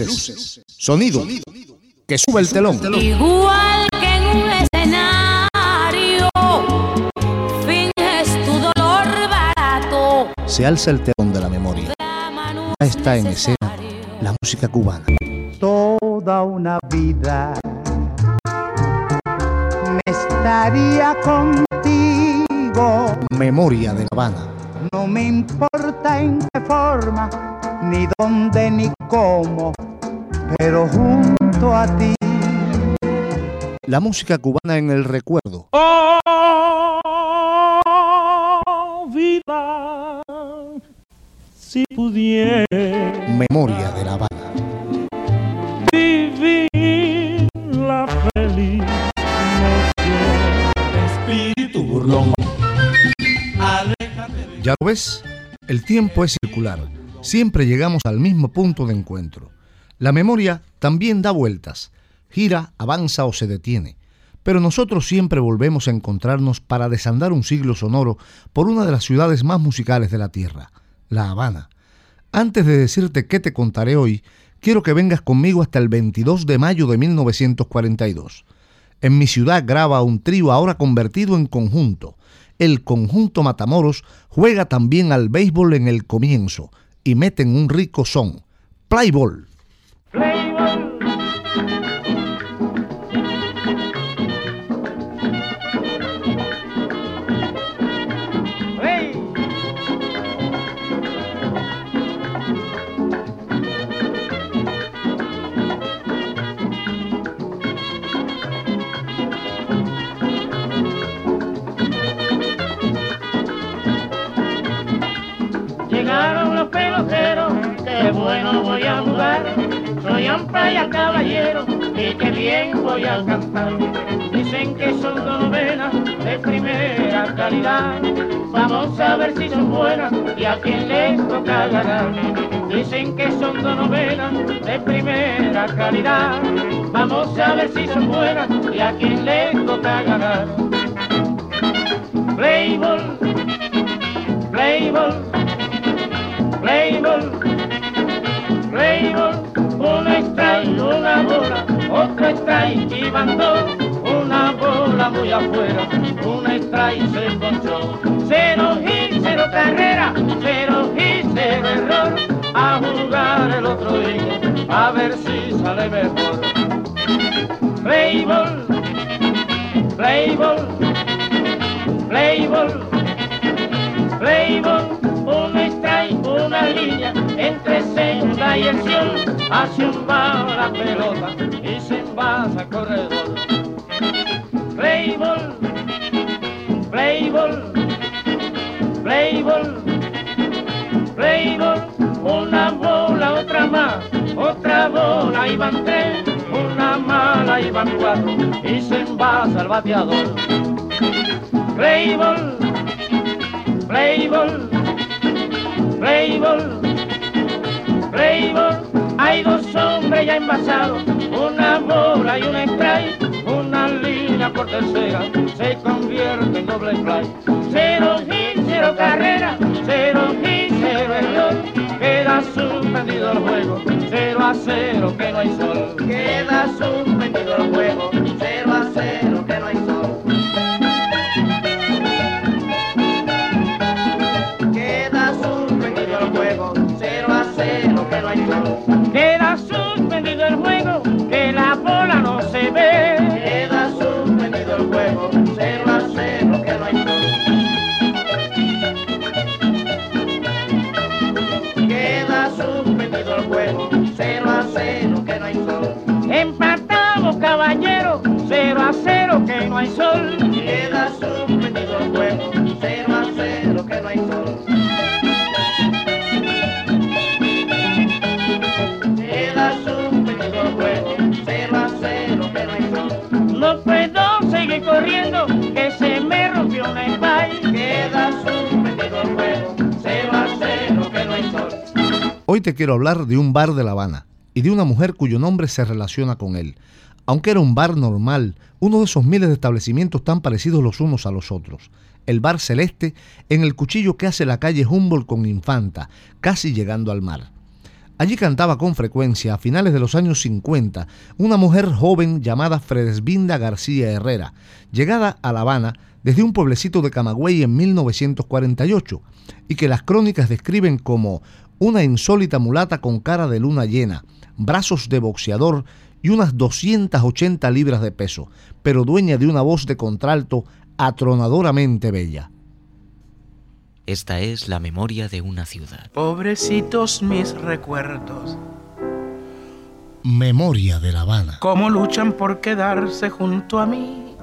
luces, sonido, que sube el telón. Igual que en un escenario, finges tu dolor barato. Se alza el telón de la memoria. Ya está en escena la música cubana. Toda una vida me estaría contigo. Memoria de La Habana. No me importa en qué forma, ni dónde, ni cómo, pero junto a ti. La música cubana en el recuerdo. Oh, vida, si pudiera Memoria de La Habana. vivir la feliz Espíritu burlón. ¿Ya lo ves? El tiempo es circular. Siempre llegamos al mismo punto de encuentro. La memoria también da vueltas. Gira, avanza o se detiene. Pero nosotros siempre volvemos a encontrarnos para desandar un siglo sonoro por una de las ciudades más musicales de la Tierra, La Habana. Antes de decirte qué te contaré hoy, quiero que vengas conmigo hasta el 22 de mayo de 1942. En mi ciudad graba un trío ahora convertido en conjunto. El conjunto Matamoros juega también al béisbol en el comienzo y meten un rico son. Playball. Llegaron voy a jugar. Soy un caballero y qué bien voy a cantar. Dicen que son novenas de primera calidad. Vamos a ver si son buenas y a quién les toca ganar. Dicen que son novenas de primera calidad. Vamos a ver si son buenas y a quién les toca ganar. Playball, Playball. Playball, Playball, una strike, una bola, otra strike y van dos, una bola muy afuera, una strike se ponchó. Cero hit, cero carrera, cero hit, cero error, a jugar el otro día, a ver si sale mejor. Playball, Playball, Playball, Playball, una strike, una línea entre senda y el hacia un va la pelota y se envasa corredor. Playball, Playball, Playball, Playball, una bola, otra más, otra bola, y van tres, una mala, y van cuatro, y se envasa el bateador. Playball, Playball, Playball, Playball, hay dos hombres ya envasados, una bola y un spray, una línea por tercera, se convierte en doble play. Cero hit, cero carrera, cero hit, cero error, queda suspendido el juego, cero a cero que no hay sol. Queda suspendido el juego, Hoy te quiero hablar de un bar de La Habana y de una mujer cuyo nombre se relaciona con él. Aunque era un bar normal, uno de esos miles de establecimientos tan parecidos los unos a los otros. El bar celeste en el cuchillo que hace la calle Humboldt con Infanta, casi llegando al mar. Allí cantaba con frecuencia, a finales de los años 50, una mujer joven llamada Fredesbinda García Herrera, llegada a La Habana desde un pueblecito de Camagüey en 1948, y que las crónicas describen como una insólita mulata con cara de luna llena, brazos de boxeador y unas 280 libras de peso, pero dueña de una voz de contralto atronadoramente bella. Esta es la memoria de una ciudad. Pobrecitos mis recuerdos. Memoria de La Habana. Cómo luchan por quedarse junto a mí.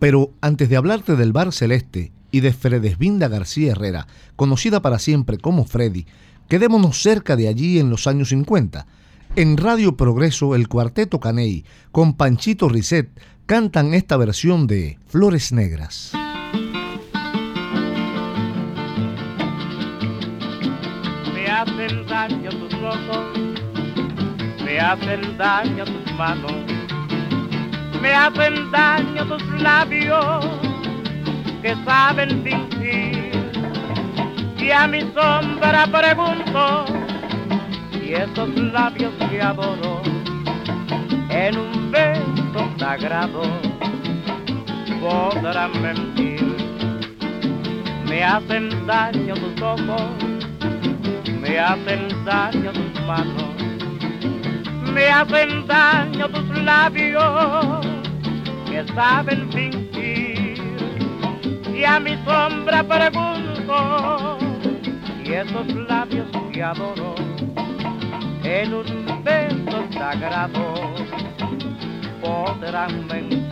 Pero antes de hablarte del Bar Celeste y de Fredesvinda García Herrera, conocida para siempre como Freddy, quedémonos cerca de allí en los años 50. En Radio Progreso, el cuarteto Caney, con Panchito Risset, cantan esta versión de Flores Negras. Me hacen daño tus ojos, me hacen daño tus manos, me hacen daño tus labios que saben fingir. Y a mi sombra pregunto, y esos labios que adoro, en un beso sagrado podrán mentir. Me hacen daño tus ojos, me hacen daño tus manos, me hacen daño tus labios que saben fingir. Y a mi sombra pregunto, y esos labios que adoro, en un beso sagrado podrán mentir.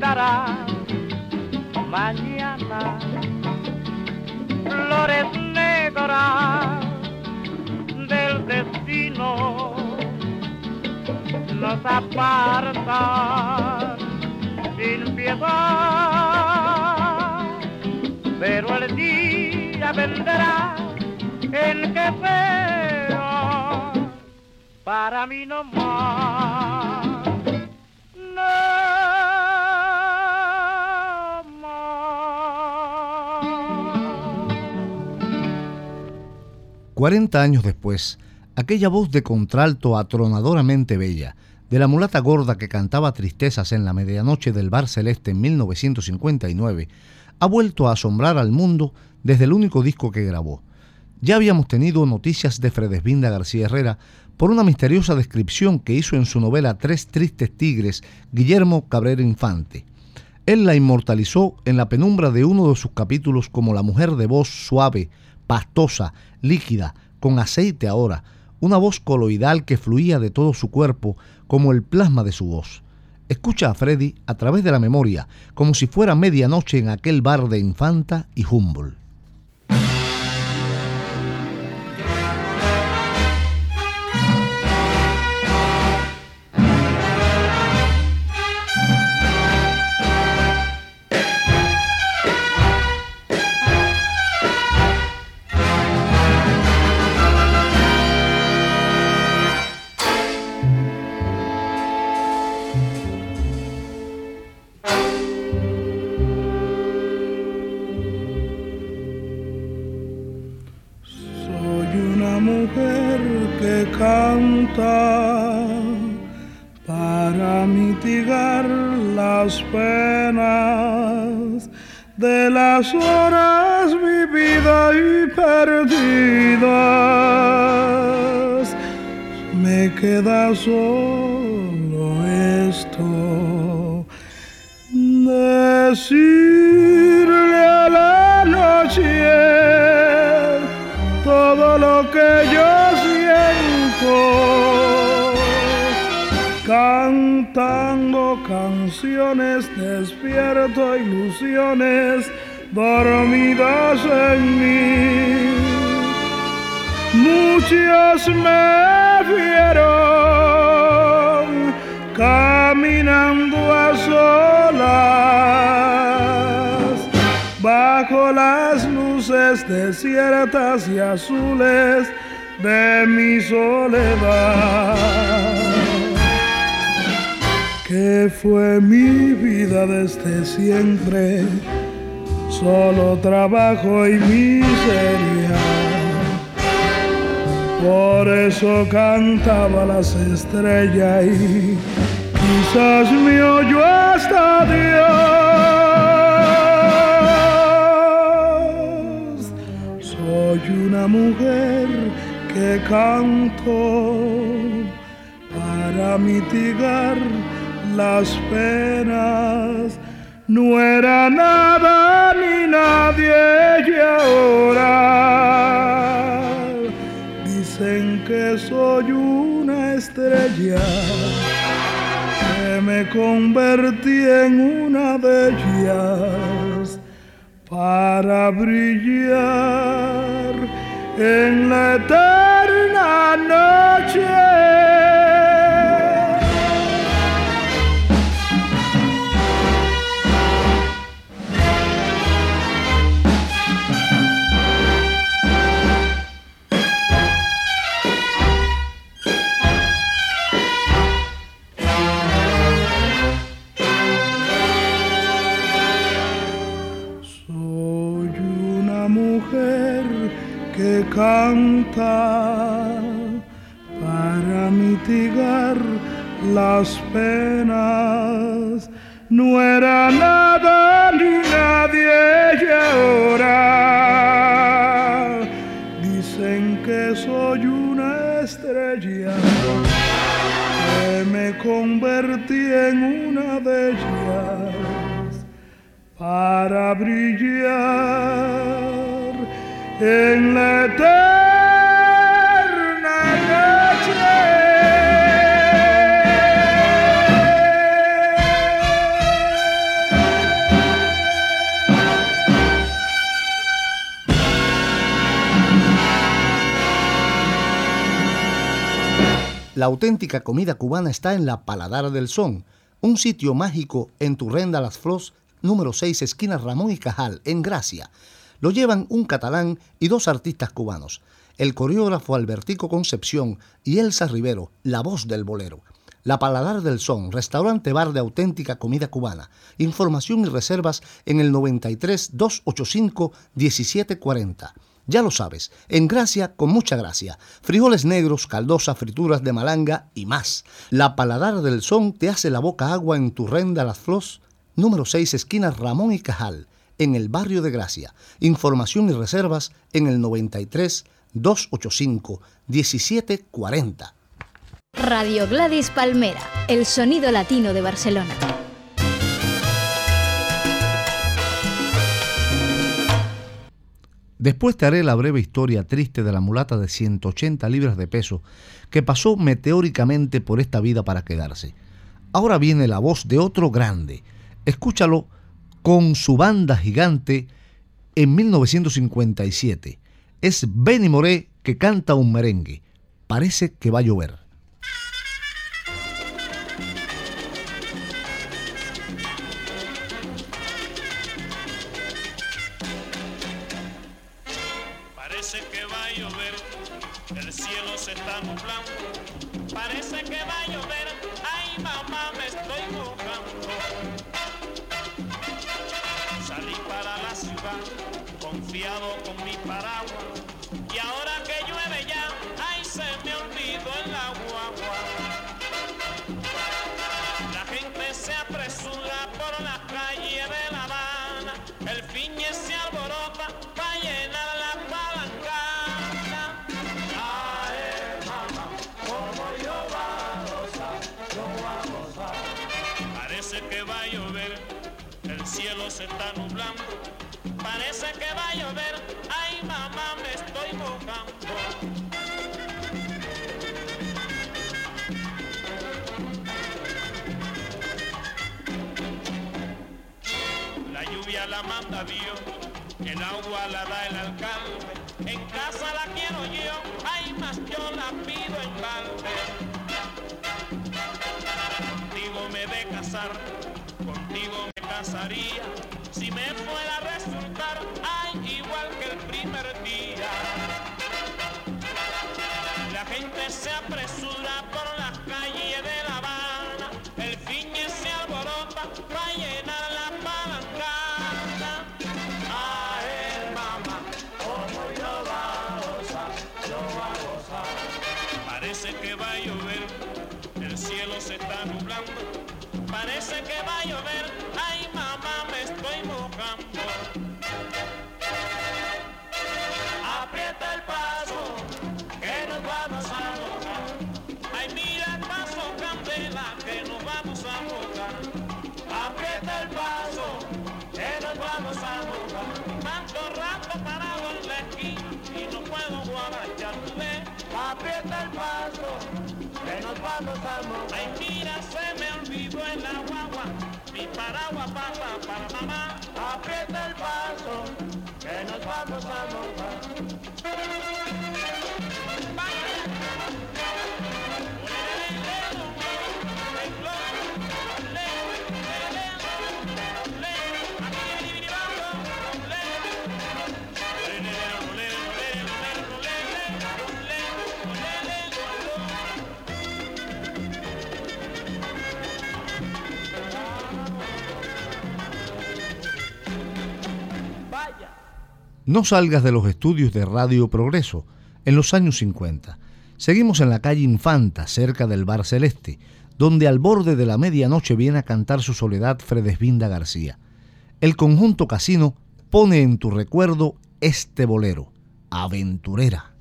Olvidará mañana flores negras del destino nos apartan sin piedad, pero el día vendrá en que sea para mí no más. 40 años después, aquella voz de contralto atronadoramente bella, de la mulata gorda que cantaba tristezas en la medianoche del Bar Celeste en 1959, ha vuelto a asombrar al mundo desde el único disco que grabó. Ya habíamos tenido noticias de Fredesvinda García Herrera por una misteriosa descripción que hizo en su novela Tres Tristes Tigres Guillermo Cabrera Infante. Él la inmortalizó en la penumbra de uno de sus capítulos como la mujer de voz suave, pastosa, líquida, con aceite ahora, una voz coloidal que fluía de todo su cuerpo como el plasma de su voz. Escucha a Freddy a través de la memoria, como si fuera medianoche en aquel bar de Infanta y Humboldt. Por eso cantaba las estrellas y quizás me oyó hasta Dios. Soy una mujer que canto para mitigar las penas. No era nada ni nadie y ahora dicen que soy una estrella. Que me convertí en una de ellas para brillar en la eterna noche. Para mitigar las penas. No era nada ni nadie ahora dicen que soy una estrella que me convertí en una de ellas para brillar en la La auténtica comida cubana está en la Paladar del Son, un sitio mágico en Turrenda Las Flos, número 6, esquina Ramón y Cajal, en Gracia lo llevan un catalán y dos artistas cubanos, el coreógrafo Albertico Concepción y Elsa Rivero, la voz del bolero. La Paladar del Son, restaurante bar de auténtica comida cubana. Información y reservas en el 93 285 1740. Ya lo sabes, en gracia con mucha gracia. Frijoles negros, caldosa, frituras de malanga y más. La Paladar del Son te hace la boca agua en tu renda Las Flos, número 6, esquina Ramón y Cajal en el barrio de Gracia. Información y reservas en el 93 285 1740. Radio Gladys Palmera, el sonido latino de Barcelona. Después te haré la breve historia triste de la mulata de 180 libras de peso que pasó meteóricamente por esta vida para quedarse. Ahora viene la voz de otro grande. Escúchalo con su banda gigante en 1957. Es Benny Moré que canta un merengue. Parece que va a llover. El agua la da el alcalde, en casa la quiero yo, ay más yo la pido en balde. Contigo me de casar, contigo me casaría, vamos. Ay, mira, se me olvidó en la guagua, mi paraguas pasa para mamá. Aprieta el paso, que nos vamos a No salgas de los estudios de Radio Progreso en los años 50. Seguimos en la calle Infanta, cerca del Bar Celeste, donde al borde de la medianoche viene a cantar su soledad Fredesvinda García. El conjunto Casino pone en tu recuerdo este bolero, Aventurera.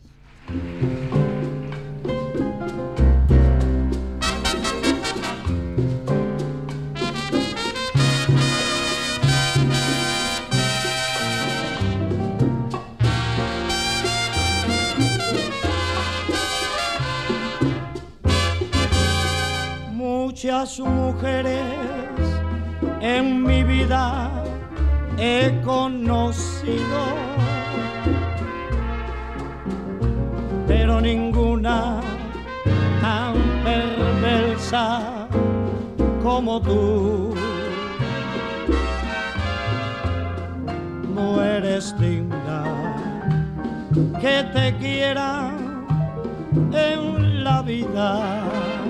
Muchas mujeres en mi vida he conocido, pero ninguna tan perversa como tú. No eres digna que te quiera en la vida.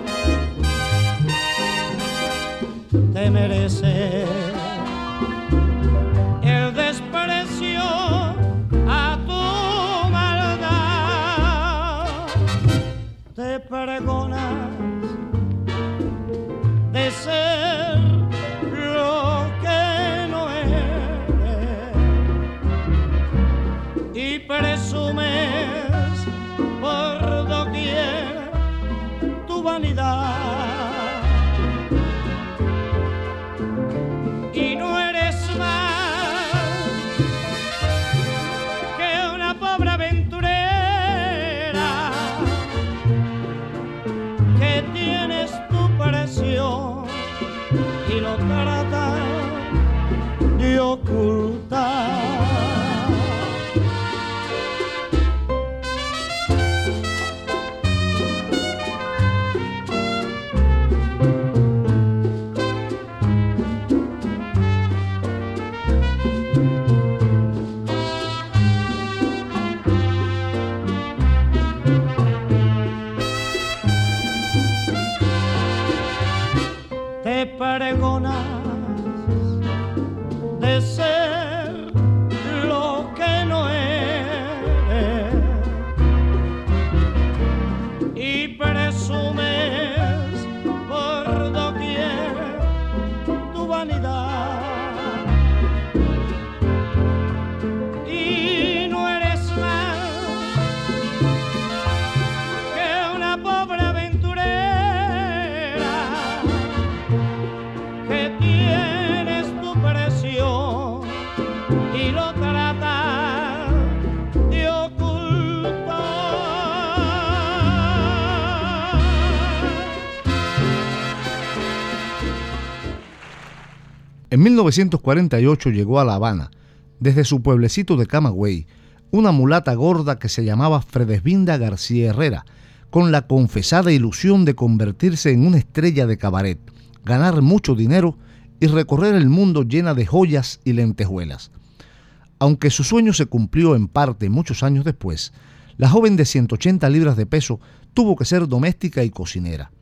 Te mereces el desprecio a tu maldad. Te pregonas de ser En 1948 llegó a La Habana, desde su pueblecito de Camagüey, una mulata gorda que se llamaba Fredesvinda García Herrera, con la confesada ilusión de convertirse en una estrella de cabaret, ganar mucho dinero y recorrer el mundo llena de joyas y lentejuelas. Aunque su sueño se cumplió en parte muchos años después, la joven de 180 libras de peso tuvo que ser doméstica y cocinera.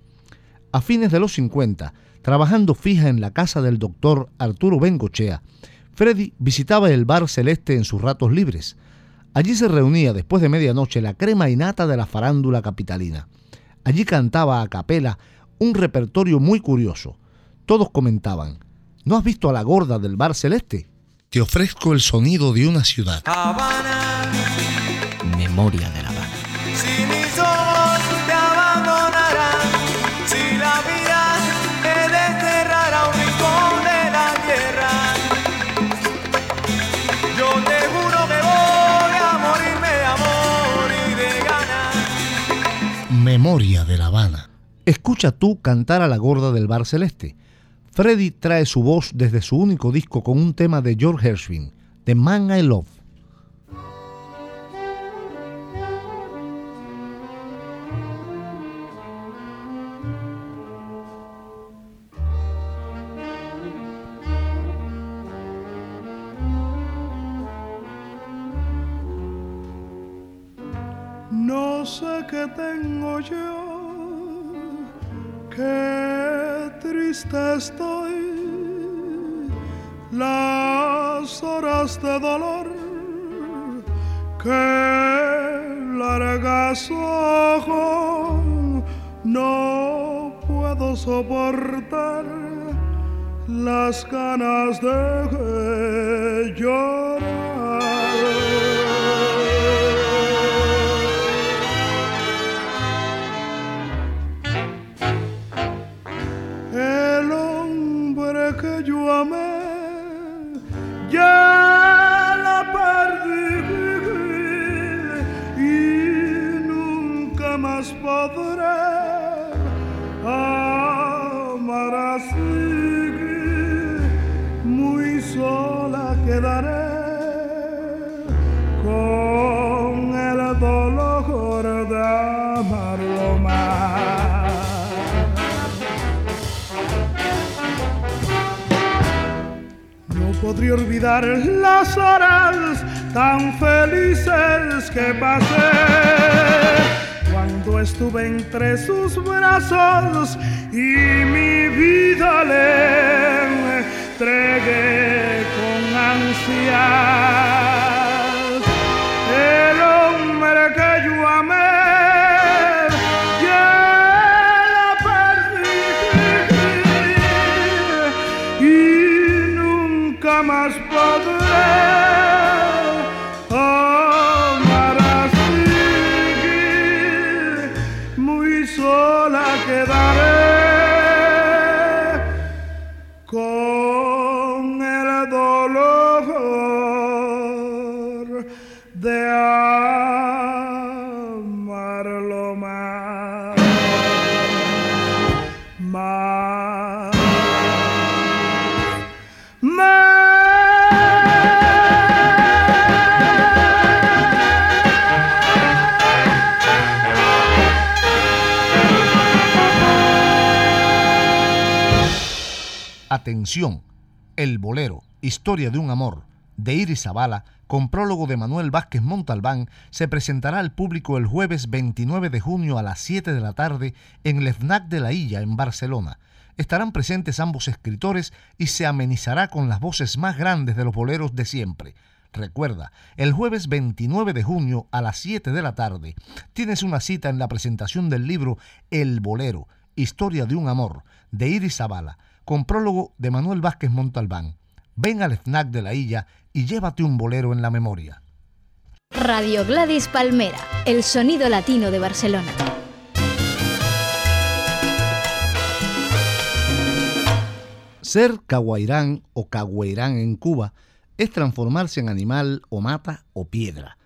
A fines de los 50, trabajando fija en la casa del doctor Arturo Bengochea, Freddy visitaba el bar Celeste en sus ratos libres. Allí se reunía después de medianoche la crema innata de la farándula capitalina. Allí cantaba a capela un repertorio muy curioso. Todos comentaban, ¿no has visto a la gorda del bar Celeste? Te ofrezco el sonido de una ciudad. Memoria de La Habana. Memoria de La Habana. Escucha tú cantar a la gorda del bar celeste. Freddy trae su voz desde su único disco con un tema de George Gershwin, The Man I Love. Sé qué tengo yo, qué triste estoy, las horas de dolor que largas ojos no puedo soportar. Las ganas de llorar. Podría olvidar las horas tan felices que pasé cuando estuve entre sus brazos y mi vida le entregué con ansias. El Bolero, Historia de un Amor, de Iris Zavala, con prólogo de Manuel Vázquez Montalbán, se presentará al público el jueves 29 de junio a las 7 de la tarde en el FNAC de la Illa, en Barcelona. Estarán presentes ambos escritores y se amenizará con las voces más grandes de los boleros de siempre. Recuerda, el jueves 29 de junio a las 7 de la tarde tienes una cita en la presentación del libro El Bolero, Historia de un Amor, de Iris Zavala, con prólogo de Manuel Vázquez Montalbán. Ven al FNAC de la Illa y llévate un bolero en la memoria. Radio Gladys Palmera, el sonido latino de Barcelona. Ser caguairán o caguairán en Cuba es transformarse en animal o mata o piedra.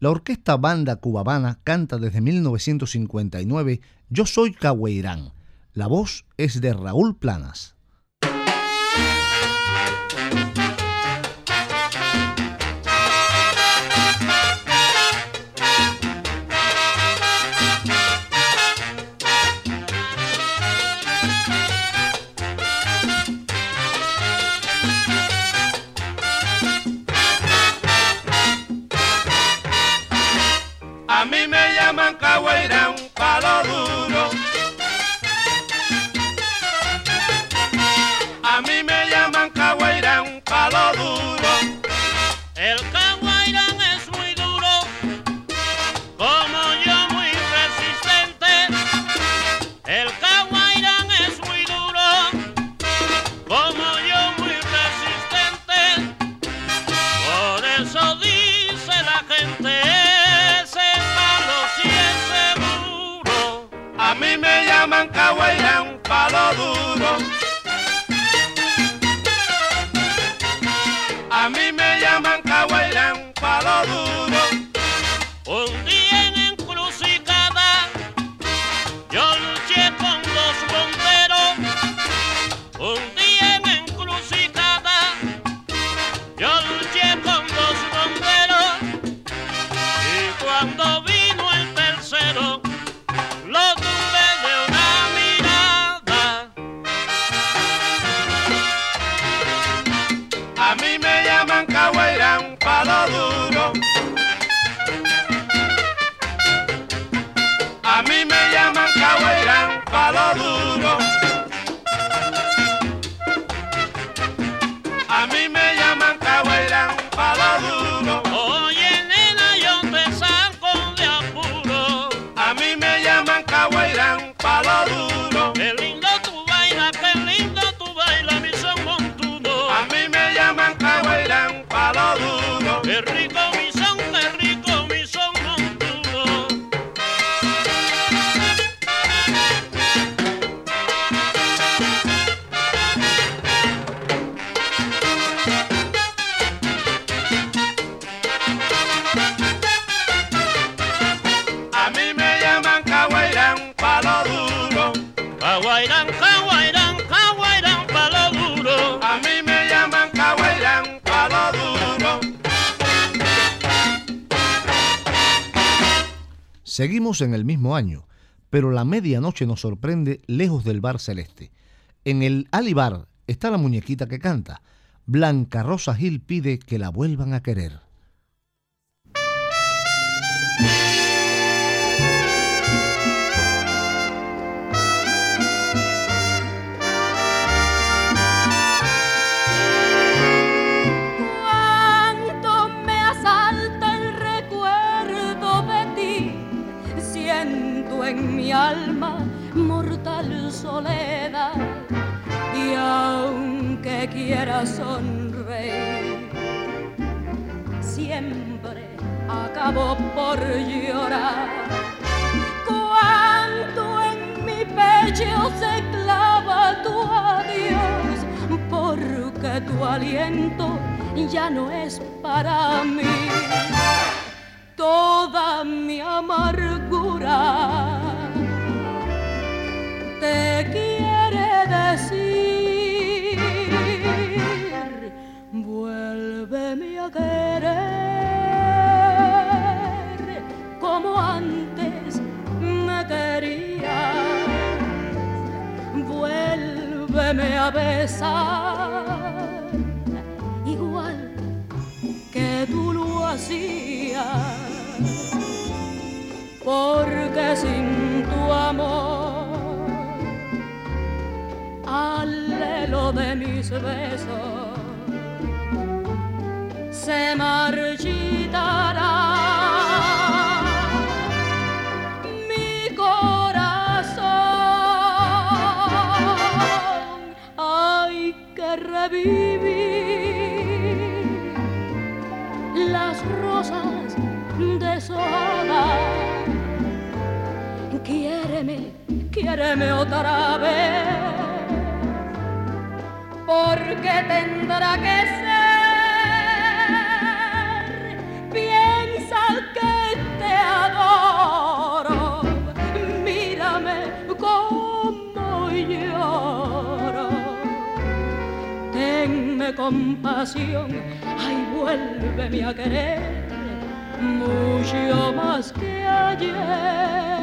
La orquesta Banda Cubabana canta desde 1959 Yo soy caguairán. La voz es de Raúl Planas. Seguimos en el mismo año, pero la medianoche nos sorprende lejos del bar celeste. En el Alibar está la muñequita que canta. Blanca Rosa Gil pide que la vuelvan a querer. Siempre acabo por llorar. Cuánto en mi pecho se clava tu adiós, porque tu aliento ya no es para mí. Toda mi amargura te quiere decir, querer como antes me querías, vuélveme a besar igual que tú lo hacías, porque sin tu amor al helo de mis besos se marchitará mi corazón. Hay que revivir las rosas deshojadas. Quiéreme, quiéreme otra vez porque tendrá que ser. Compasión, ay, vuélveme a querer mucho más que ayer.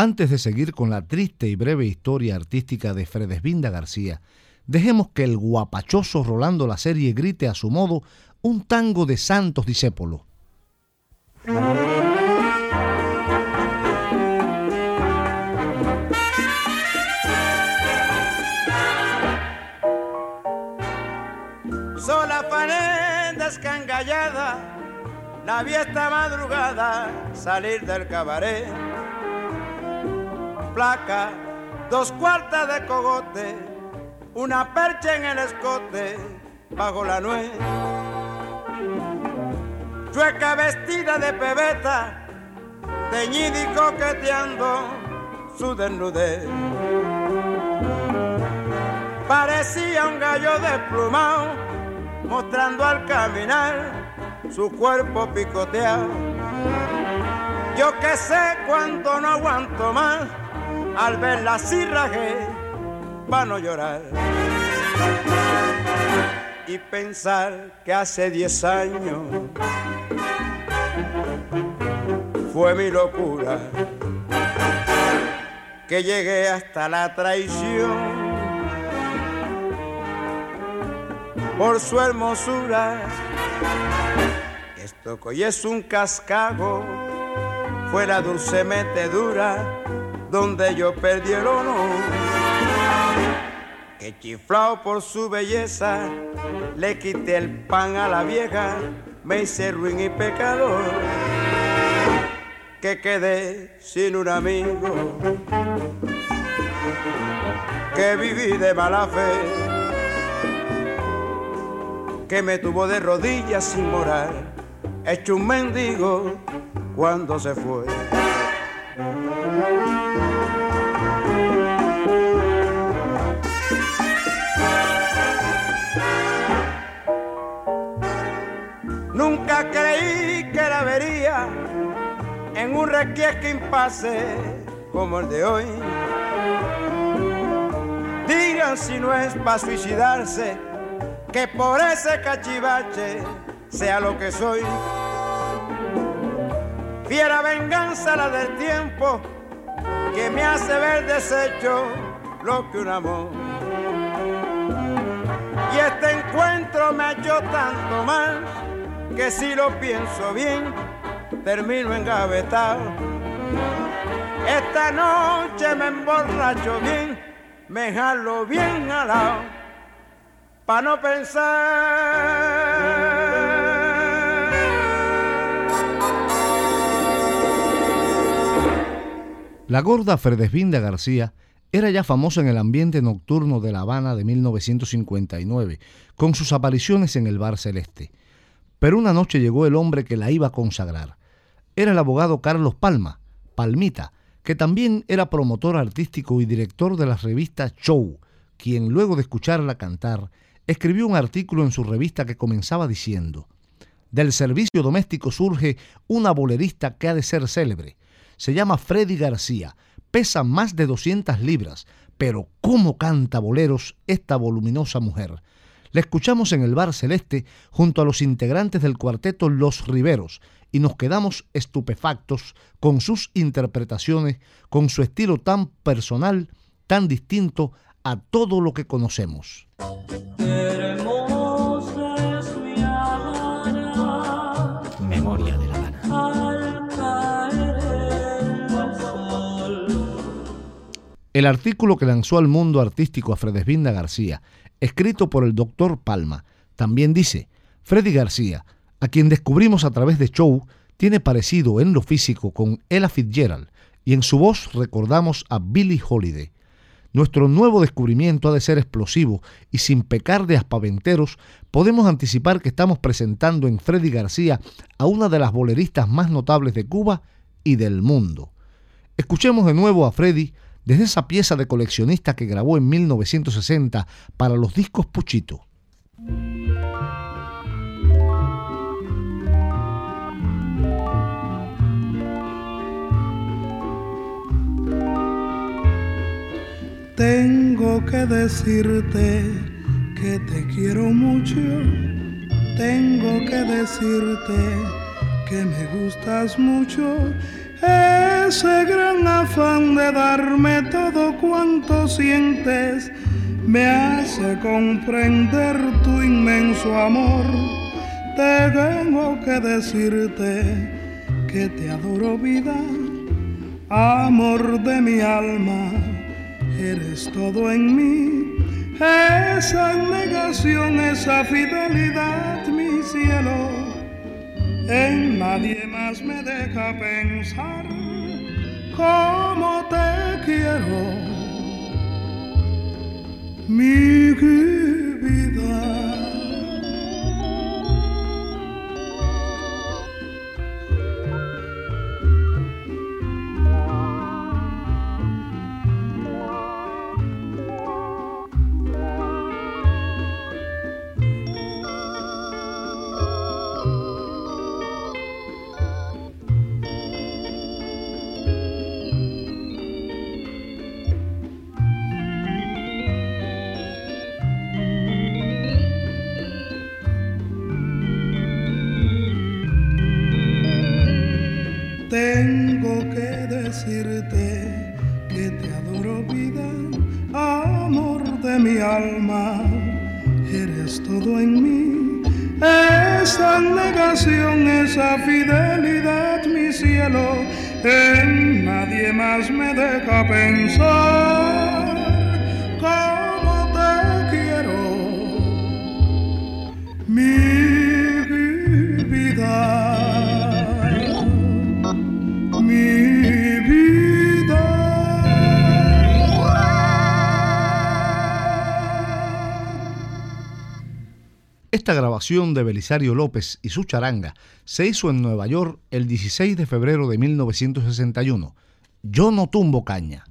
Antes de seguir con la triste y breve historia artística de Fredesvinda García, dejemos que el guapachoso Rolando la serie grite a su modo un tango de Santos Discépolo. Sola fané descangallada, la esta madrugada salir del cabaret. Dos cuartas de cogote, una percha en el escote, bajo la nuez. Chueca vestida de pebeta, teñida y coqueteando su desnudez. Parecía un gallo desplumado, mostrando al caminar su cuerpo picoteado. Yo que sé cuánto no aguanto más, al verla así rajé, para no llorar. Y pensar que hace diez años fue mi locura, que llegué hasta la traición por su hermosura. Esto que hoy es un cascago, fue la dulcemente dura donde yo perdí el honor. que chiflao por su belleza, le quité el pan a la vieja, me hice ruin y pecador, que quedé sin un amigo, que viví de mala fe, que me tuvo de rodillas sin morar, hecho un mendigo cuando se fue. Nunca creí que la vería en un requiesque impasse como el de hoy. Digan si no es para suicidarse, que por ese cachivache sea lo que soy. Fiera venganza la del tiempo que me hace ver desecho lo que un amor. Y este encuentro me ha tanto mal que si lo pienso bien, termino engavetado. Esta noche me emborracho bien, me jalo bien jalado, pa' no pensar. La gorda Fredesvinda García era ya famosa en el ambiente nocturno de La Habana de 1959, con sus apariciones en el Bar Celeste. Pero una noche llegó el hombre que la iba a consagrar. Era el abogado Carlos Palma, Palmita, que también era promotor artístico y director de la revista Show, quien luego de escucharla cantar, escribió un artículo en su revista que comenzaba diciendo, Del servicio doméstico surge una bolerista que ha de ser célebre. Se llama Freddy García, pesa más de 200 libras, pero cómo canta boleros esta voluminosa mujer. La escuchamos en el Bar Celeste junto a los integrantes del cuarteto Los Riveros y nos quedamos estupefactos con sus interpretaciones, con su estilo tan personal, tan distinto a todo lo que conocemos. El artículo que lanzó al mundo artístico a Fredesvinda García, escrito por el doctor Palma, también dice, Freddy García, a quien descubrimos a través de Show, tiene parecido en lo físico con Ella Fitzgerald y en su voz recordamos a Billie Holiday. Nuestro nuevo descubrimiento ha de ser explosivo y sin pecar de aspaventeros, podemos anticipar que estamos presentando en Freddy García a una de las boleristas más notables de Cuba y del mundo. Escuchemos de nuevo a Freddy desde esa pieza de coleccionista que grabó en 1960 para los discos Puchito. Tengo que decirte que te quiero mucho. Tengo que decirte que me gustas mucho. Ese gran afán de darme todo cuanto sientes me hace comprender tu inmenso amor. Tengo que decirte que te adoro vida, amor de mi alma eres todo en mí. Esa negación, esa fidelidad, mi cielo, en nadie más me deja pensar cómo te quiero, mi vida. pensar cómo te quiero, mi vida, mi Esta grabación de Belisario López y su charanga se hizo en Nueva York el 16 de febrero de 1961 yo no tumbo caña.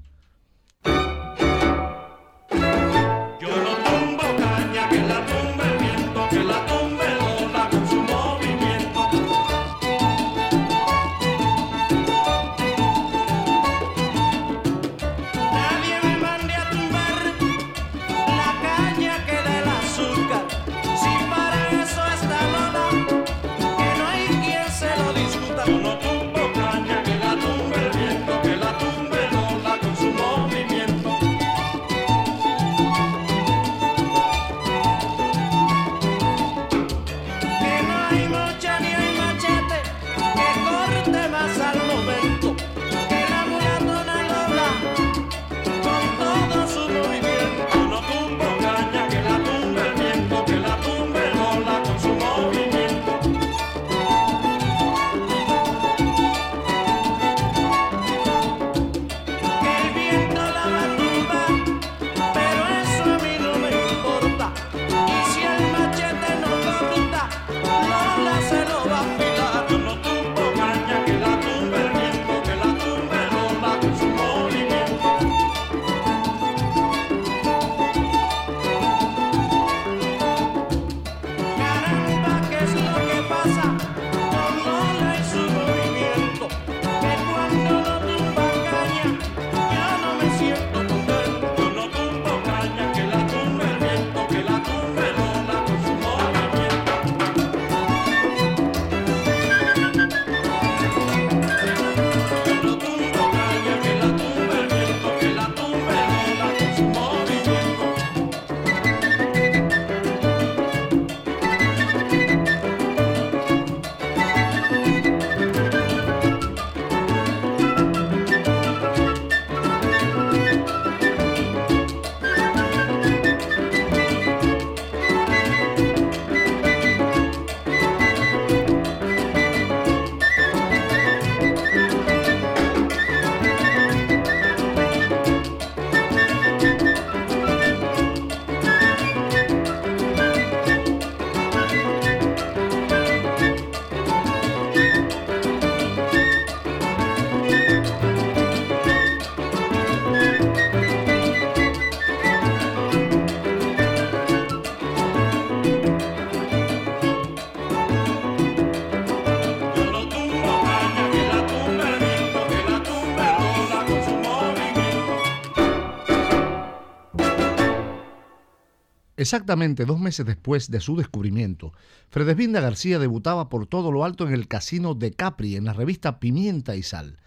Exactamente dos meses después de su descubrimiento, Fredesvinda García debutaba por todo lo alto en el Casino de Capri en la revista Pimienta y Sal.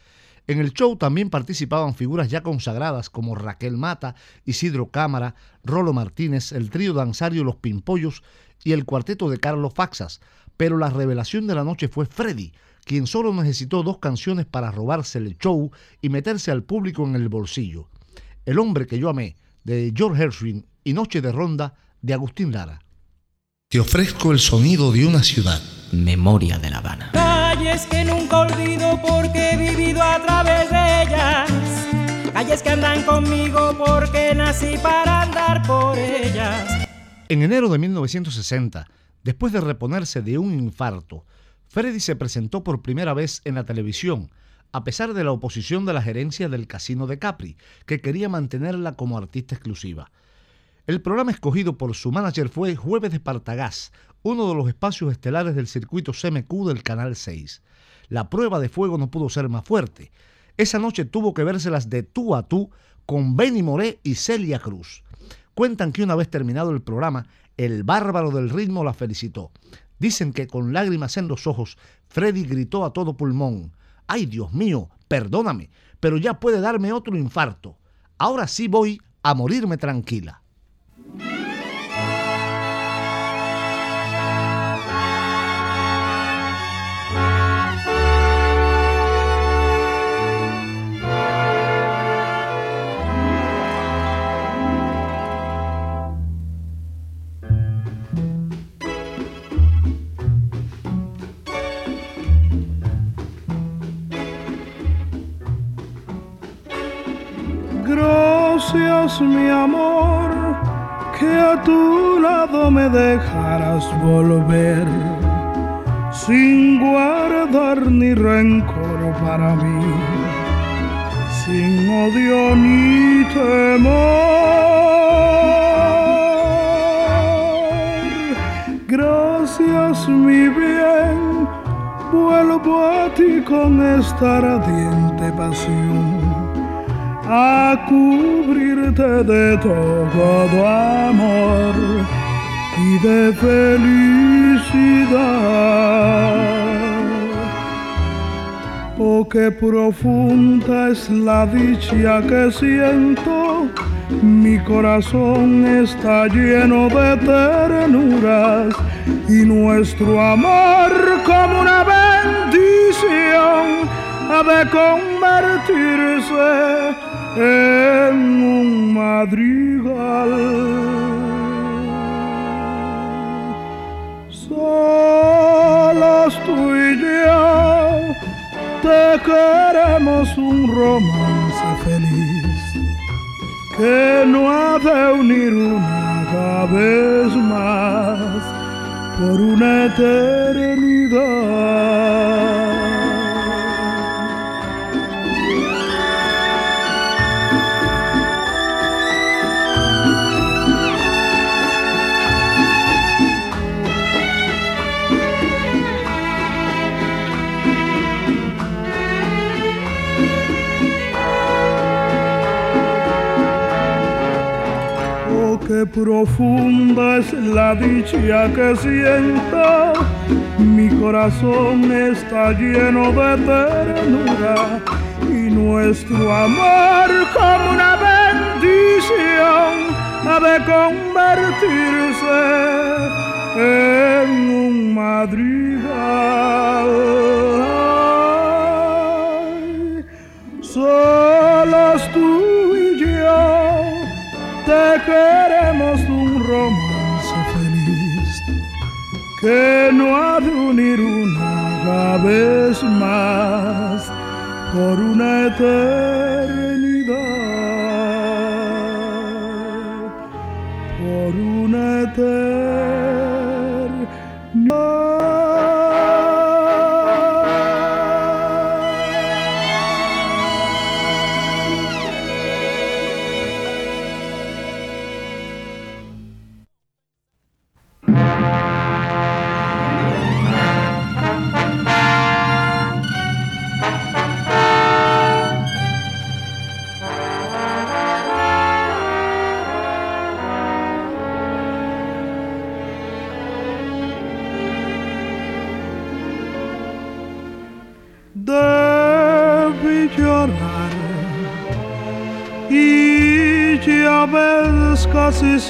En el show también participaban figuras ya consagradas como Raquel Mata, Isidro Cámara, Rolo Martínez, el trío danzario Los Pimpollos y el cuarteto de Carlos Faxas. Pero la revelación de la noche fue Freddy, quien solo necesitó dos canciones para robarse el show y meterse al público en el bolsillo. El hombre que yo amé, de George Gershwin y Noche de Ronda, de Agustín Lara. Te ofrezco el sonido de una ciudad. Memoria de La Habana. Calles que nunca olvido porque he vivido a través de ellas. Calles que andan conmigo porque nací para andar por ellas. En enero de 1960, después de reponerse de un infarto, Freddy se presentó por primera vez en la televisión, a pesar de la oposición de la gerencia del Casino de Capri, que quería mantenerla como artista exclusiva. El programa escogido por su manager fue Jueves de Partagás, uno de los espacios estelares del circuito CMQ del Canal 6. La prueba de fuego no pudo ser más fuerte. Esa noche tuvo que vérselas de tú a tú con Benny Moré y Celia Cruz. Cuentan que una vez terminado el programa, el bárbaro del ritmo la felicitó. Dicen que con lágrimas en los ojos, Freddy gritó a todo pulmón, ¡Ay Dios mío, perdóname, pero ya puede darme otro infarto! Ahora sí voy a morirme tranquila. Gracias mi amor que a tu lado me dejarás volver sin guardar ni rencor para mí, sin odio ni temor. Gracias mi bien, vuelvo a ti con esta ardiente pasión a cubrirte de todo amor y de felicidad. Oh, qué profunda es la dicha que siento, mi corazón está lleno de ternuras y nuestro amor como una bendición ha de convertirse en un madrigal. Solos tú y yo te queremos un romance feliz que no ha de unir una vez más por una eternidad. Profunda es la dicha que siento. Mi corazón está lleno de ternura y nuestro amor como una bendición ha de convertirse en un madrigal. Solos tú y yo te romance feliz que no ha de unir una vez más por una eternidad, por una Debí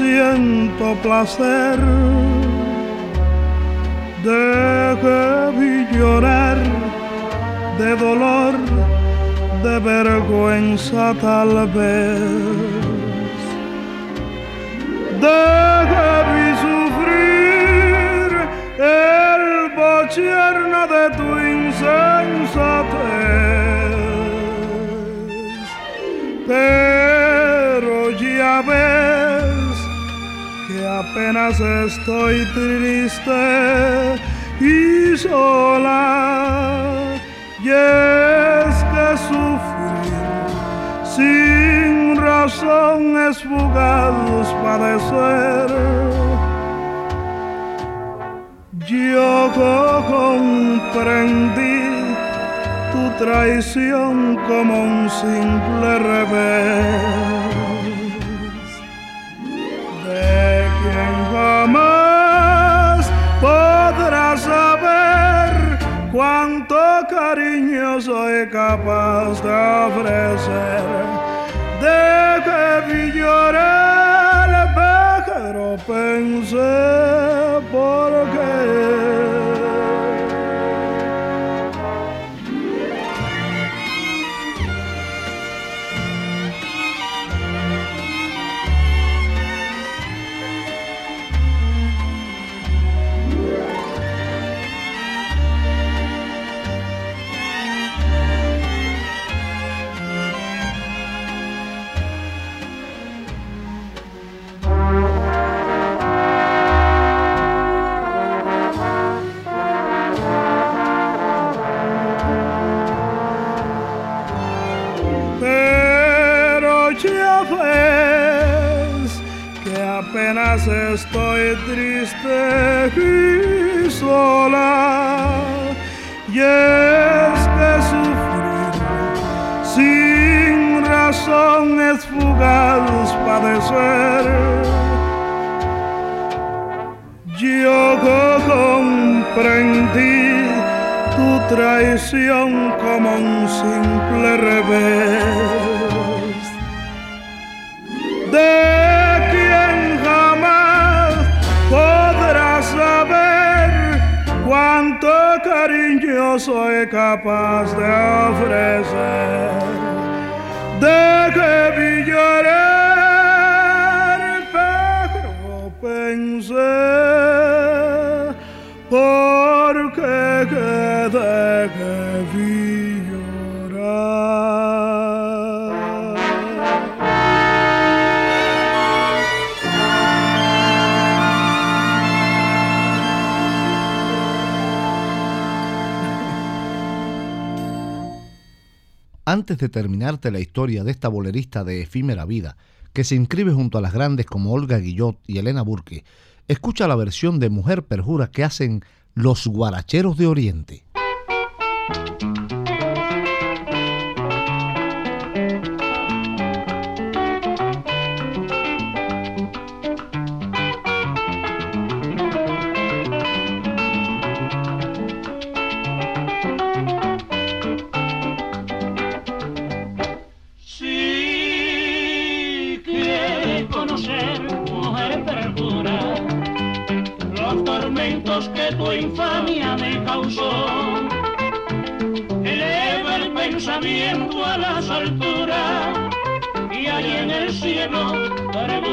siento placer. Debí llorar de dolor, de vergüenza tal vez. Debí sufrir el bochorno de tu insensatez. Pero ya ves apenas estoy triste y sola. Y es que sufrir sin razón es fugaz padecer. Yo comprendí tu traición como un simple revés soy capaz de ofrecer. De que vi llorar, pero estoy triste y sola. Y es que sufrir sin razón es fugaz padecer. Yo comprendí tu traición como un simple revés soy capaz de ofrecer. Que vi llorar, pero pensé, Antes de terminarte la historia de esta bolerista de efímera vida, que se inscribe junto a las grandes como Olga Guillot y Elena Burke, escucha la versión de Mujer Perjura que hacen los guaracheros de Oriente. Pensamiento a las alturas y allí en el cielo pregúntaselo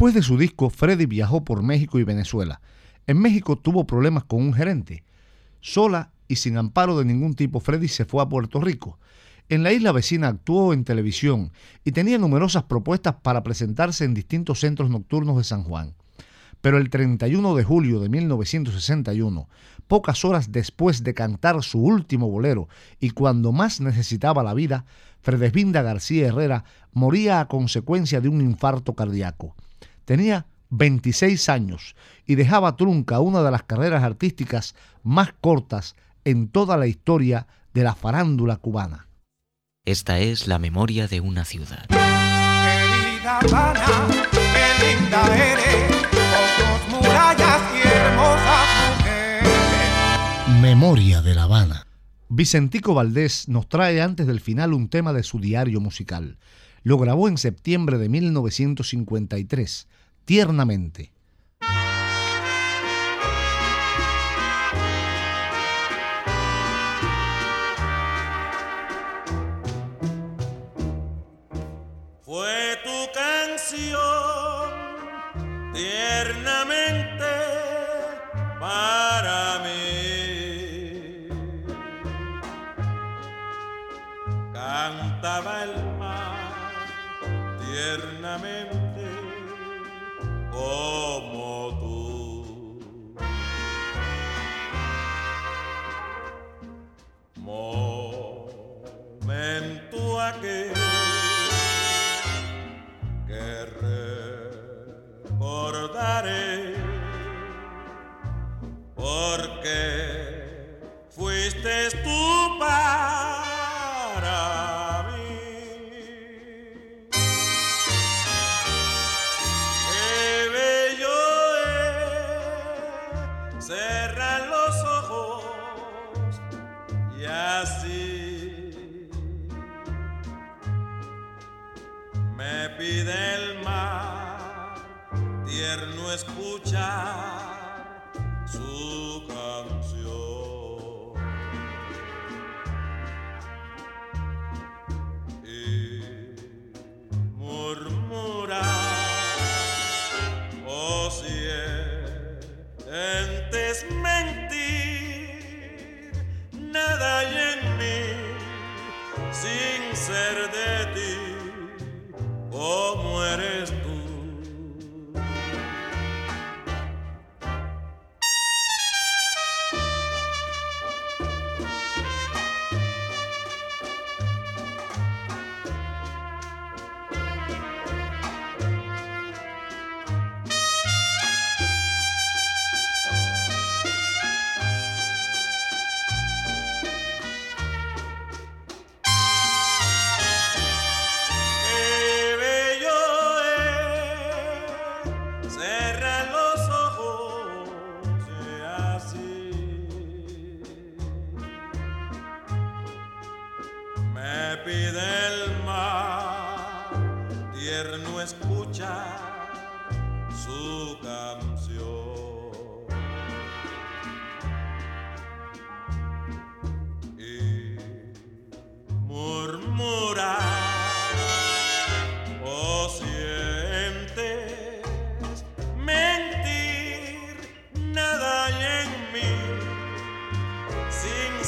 Después de su disco, Freddy viajó por México y Venezuela. En México tuvo problemas con un gerente. Sola y sin amparo de ningún tipo, Freddy se fue a Puerto Rico. En la isla vecina actuó en televisión y tenía numerosas propuestas para presentarse en distintos centros nocturnos de San Juan. Pero el 31 de julio de 1961, pocas horas después de cantar su último bolero y cuando más necesitaba la vida, Fredesvinda García Herrera moría a consecuencia de un infarto cardíaco. Tenía 26 años y dejaba trunca una de las carreras artísticas más cortas en toda la historia de la farándula cubana. Esta es la memoria de una ciudad. Querida Habana, qué linda eres, con tus murallas y hermosas mujeres. Memoria de La Habana. Vicentico Valdés nos trae antes del final un tema de su diario musical. Lo grabó en septiembre de 1953, tiernamente. Fue tu tiernamente para mí. Cantaba el tiernamente como tú. Momento aquel que recordaré porque fuiste tú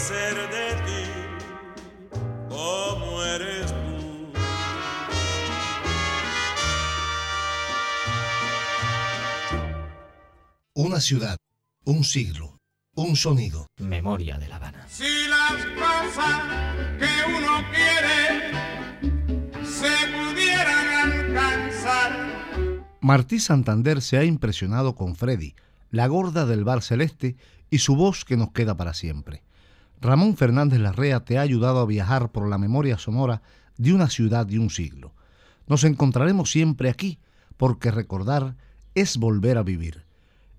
ser de ti, como eres tú. Una ciudad, un siglo, un sonido. Memoria de La Habana. Si las cosas que uno quiere se pudieran alcanzar. Martí Santander se ha impresionado con Freddy, la gorda del bar celeste y su voz que nos queda para siempre. Ramón Fernández Larrea te ha ayudado a viajar por la memoria sonora de una ciudad de un siglo. Nos encontraremos siempre aquí, porque recordar es volver a vivir.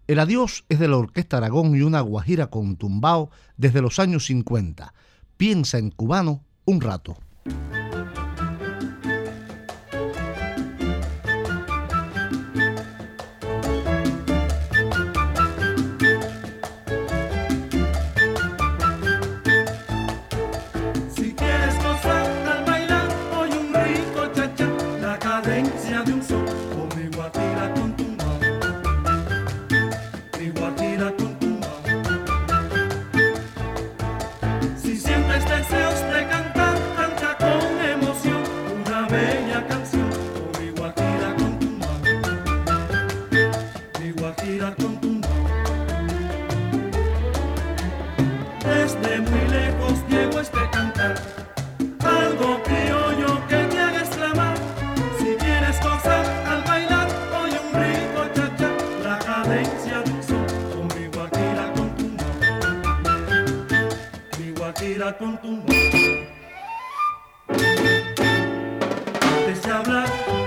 El adiós es de la Orquesta Aragón y una guajira con tumbao desde los años 50. Piensa en cubano un rato. Guajira con tumbao. Antes de hablar,